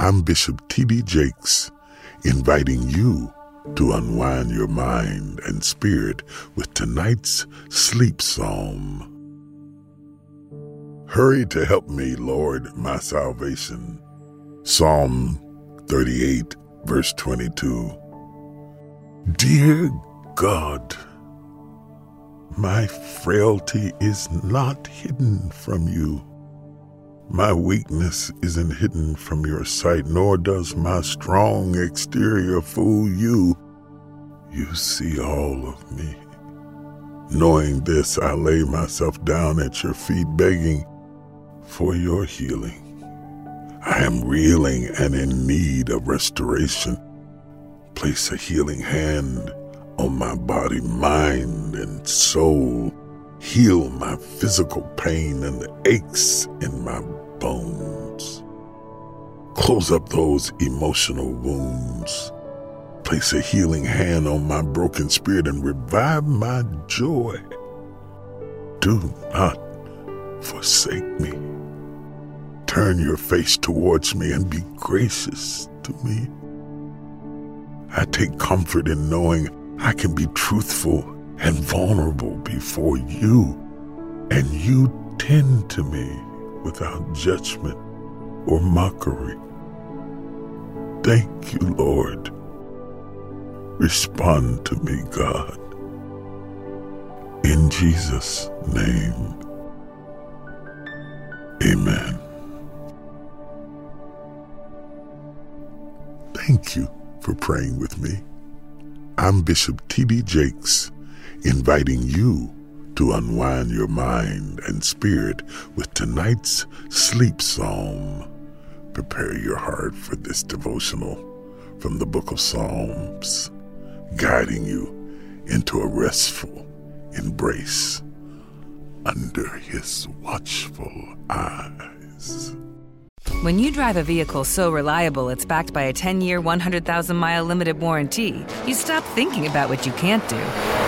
I'm Bishop T.D. Jakes, inviting you to unwind your mind and spirit with tonight's sleep psalm. Hurry to help me, Lord, my salvation. Psalm 38, verse 22. Dear God, my frailty is not hidden from you. My weakness isn't hidden from your sight, nor does my strong exterior fool you. You see all of me. Knowing this, I lay myself down at your feet, begging for your healing. I am reeling and in need of restoration. Place a healing hand on my body, mind, and soul. Heal my physical pain and the aches in my bones. Close up those emotional wounds. Place a healing hand on my broken spirit and revive my joy. Do not forsake me. Turn your face towards me and be gracious to me. I take comfort in knowing I can be truthful and vulnerable before you, and you tend to me without judgment or mockery. Thank you, Lord. Respond to me, God. In Jesus' name, amen. Thank you for praying with me. I'm Bishop T.D. Jakes, inviting you to unwind your mind and spirit with tonight's sleep psalm. Prepare your heart for this devotional from the book of Psalms, guiding you into a restful embrace under his watchful eyes. When you drive a vehicle so reliable it's backed by a 10 year, 100,000 mile limited warranty, you stop thinking about what you can't do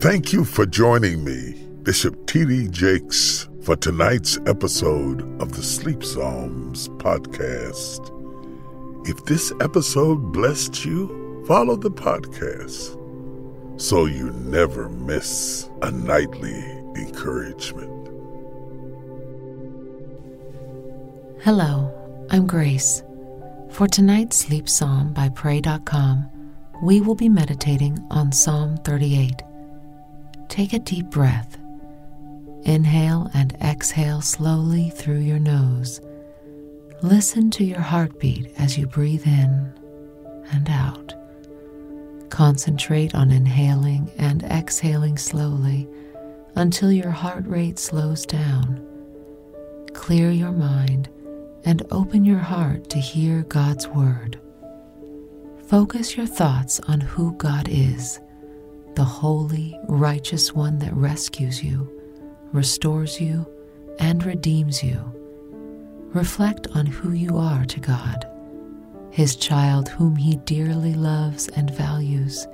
Thank you for joining me, Bishop T.D. Jakes, for tonight's episode of the Sleep Psalms podcast. If this episode blessed you, follow the podcast so you never miss a nightly encouragement. Hello, I'm Grace. For tonight's sleep psalm by Pray.com, we will be meditating on Psalm 38. Take a deep breath. Inhale and exhale slowly through your nose. Listen to your heartbeat as you breathe in and out. Concentrate on inhaling and exhaling slowly until your heart rate slows down. Clear your mind and open your heart to hear God's Word. Focus your thoughts on who God is the holy, righteous one that rescues you, restores you, and redeems you. Reflect on who you are to God, His child whom He dearly loves and values.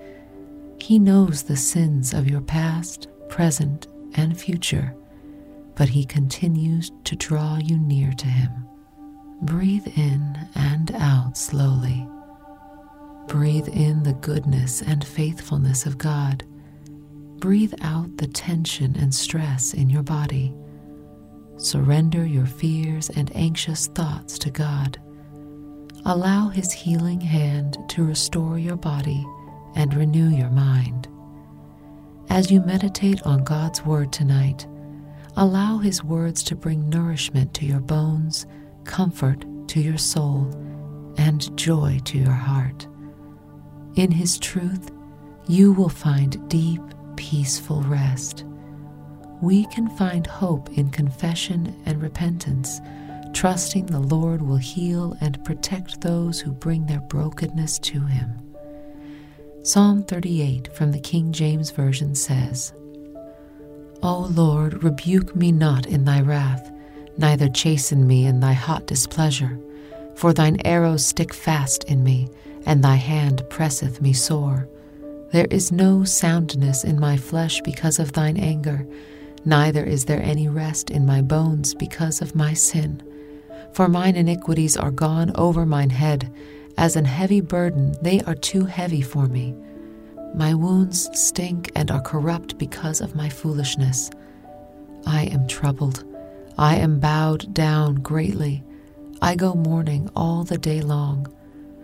He knows the sins of your past, present, and future, but He continues to draw you near to Him. Breathe in and out slowly Breathe in the goodness and faithfulness of God. Breathe out the tension and stress in your body. Surrender your fears and anxious thoughts to God. Allow His healing hand to restore your body and renew your mind. As you meditate on God's Word tonight, allow His words to bring nourishment to your bones, comfort to your soul, and joy to your heart. In His truth, you will find deep, peaceful rest. We can find hope in confession and repentance, trusting the Lord will heal and protect those who bring their brokenness to Him. Psalm 38 from the King James Version says, O Lord, rebuke me not in thy wrath, neither chasten me in thy hot displeasure. For thine arrows stick fast in me, and thy hand presseth me sore. There is no soundness in my flesh because of thine anger, neither is there any rest in my bones because of my sin. For mine iniquities are gone over mine head, as an heavy burden, they are too heavy for me. My wounds stink and are corrupt because of my foolishness. I am troubled. I am bowed down greatly. I go mourning all the day long,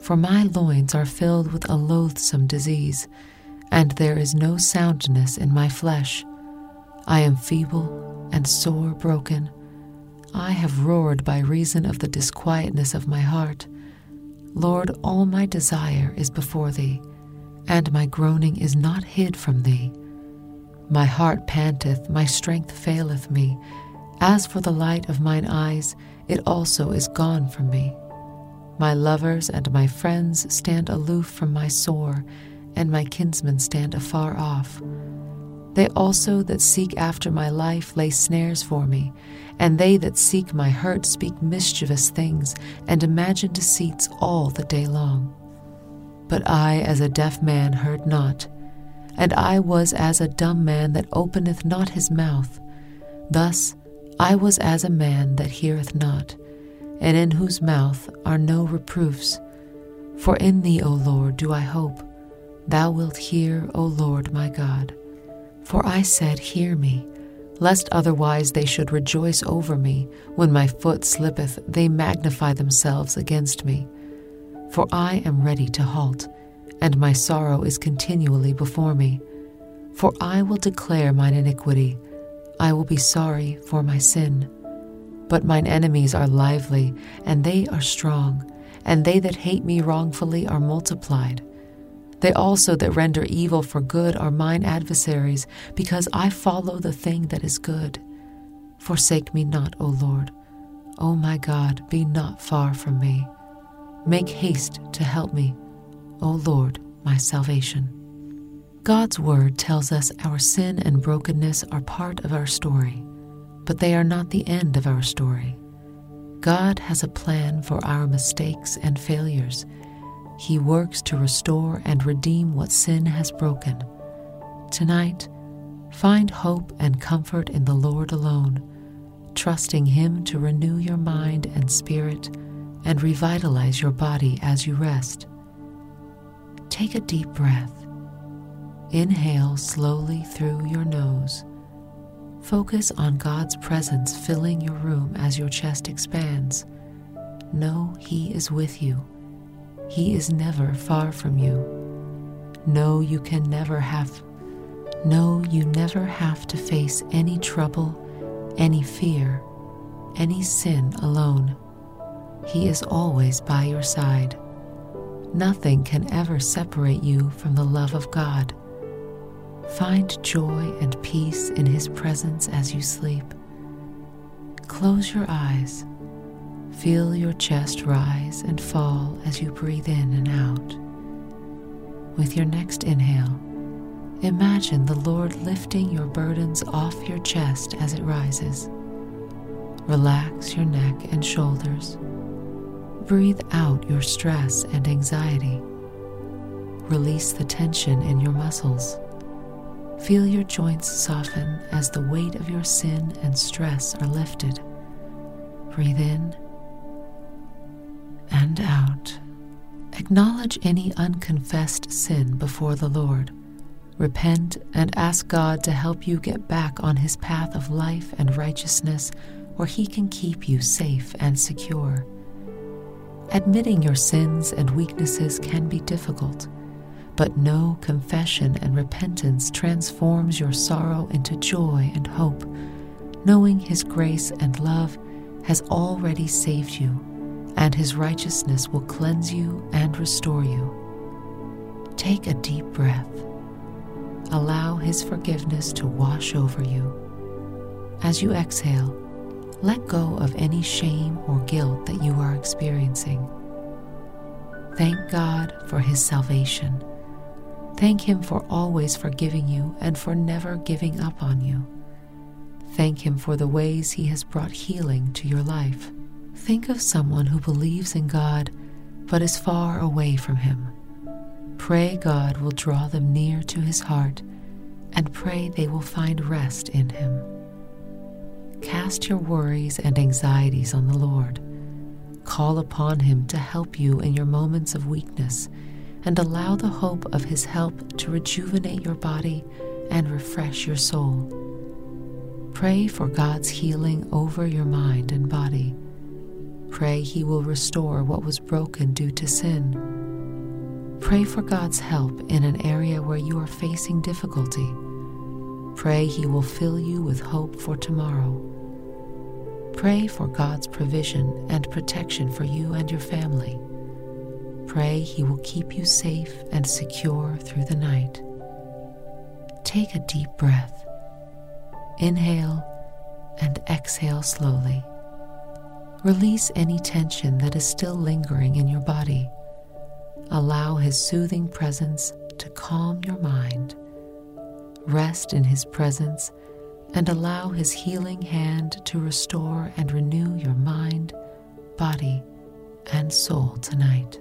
for my loins are filled with a loathsome disease, and there is no soundness in my flesh. I am feeble and sore broken. I have roared by reason of the disquietness of my heart. Lord, all my desire is before thee and my groaning is not hid from thee. My heart panteth, my strength faileth me. As for the light of mine eyes, it also is gone from me. My lovers and my friends stand aloof from my sore, and my kinsmen stand afar off. They also that seek after my life lay snares for me, and they that seek my hurt speak mischievous things, and imagine deceits all the day long. But I, as a deaf man, heard not, and I was as a dumb man that openeth not his mouth. Thus I was as a man that heareth not, and in whose mouth are no reproofs. For in thee, O Lord, do I hope. Thou wilt hear, O Lord my God. For I said, Hear me, lest otherwise they should rejoice over me. When my foot slippeth, they magnify themselves against me for I am ready to halt, and my sorrow is continually before me. For I will declare mine iniquity, I will be sorry for my sin. But mine enemies are lively, and they are strong, and they that hate me wrongfully are multiplied. They also that render evil for good are mine adversaries, because I follow the thing that is good. Forsake me not, O Lord. O my God, be not far from me. Make haste to help me, O Lord, my salvation. God's Word tells us our sin and brokenness are part of our story, but they are not the end of our story. God has a plan for our mistakes and failures. He works to restore and redeem what sin has broken. Tonight, find hope and comfort in the Lord alone, trusting Him to renew your mind and spirit and revitalize your body as you rest. Take a deep breath. Inhale slowly through your nose. Focus on God's presence filling your room as your chest expands. Know He is with you. He is never far from you. Know you can never have know you never have to face any trouble, any fear, any sin alone. He is always by your side. Nothing can ever separate you from the love of God. Find joy and peace in His presence as you sleep. Close your eyes. Feel your chest rise and fall as you breathe in and out. With your next inhale, imagine the Lord lifting your burdens off your chest as it rises. Relax your neck and shoulders breathe out your stress and anxiety. Release the tension in your muscles. Feel your joints soften as the weight of your sin and stress are lifted. Breathe in and out. Acknowledge any unconfessed sin before the Lord. Repent and ask God to help you get back on His path of life and righteousness where He can keep you safe and secure. Admitting your sins and weaknesses can be difficult, but no confession and repentance transforms your sorrow into joy and hope, knowing His grace and love has already saved you, and His righteousness will cleanse you and restore you. Take a deep breath. Allow His forgiveness to wash over you. As you exhale, Let go of any shame or guilt that you are experiencing. Thank God for His salvation. Thank Him for always forgiving you and for never giving up on you. Thank Him for the ways He has brought healing to your life. Think of someone who believes in God but is far away from Him. Pray God will draw them near to His heart and pray they will find rest in Him. Cast your worries and anxieties on the Lord. Call upon Him to help you in your moments of weakness and allow the hope of His help to rejuvenate your body and refresh your soul. Pray for God's healing over your mind and body. Pray He will restore what was broken due to sin. Pray for God's help in an area where you are facing difficulty. Pray He will fill you with hope for tomorrow. Pray for God's provision and protection for you and your family. Pray He will keep you safe and secure through the night. Take a deep breath. Inhale and exhale slowly. Release any tension that is still lingering in your body. Allow His soothing presence to calm your mind. Rest in His presence and allow His healing hand to restore and renew your mind, body, and soul tonight.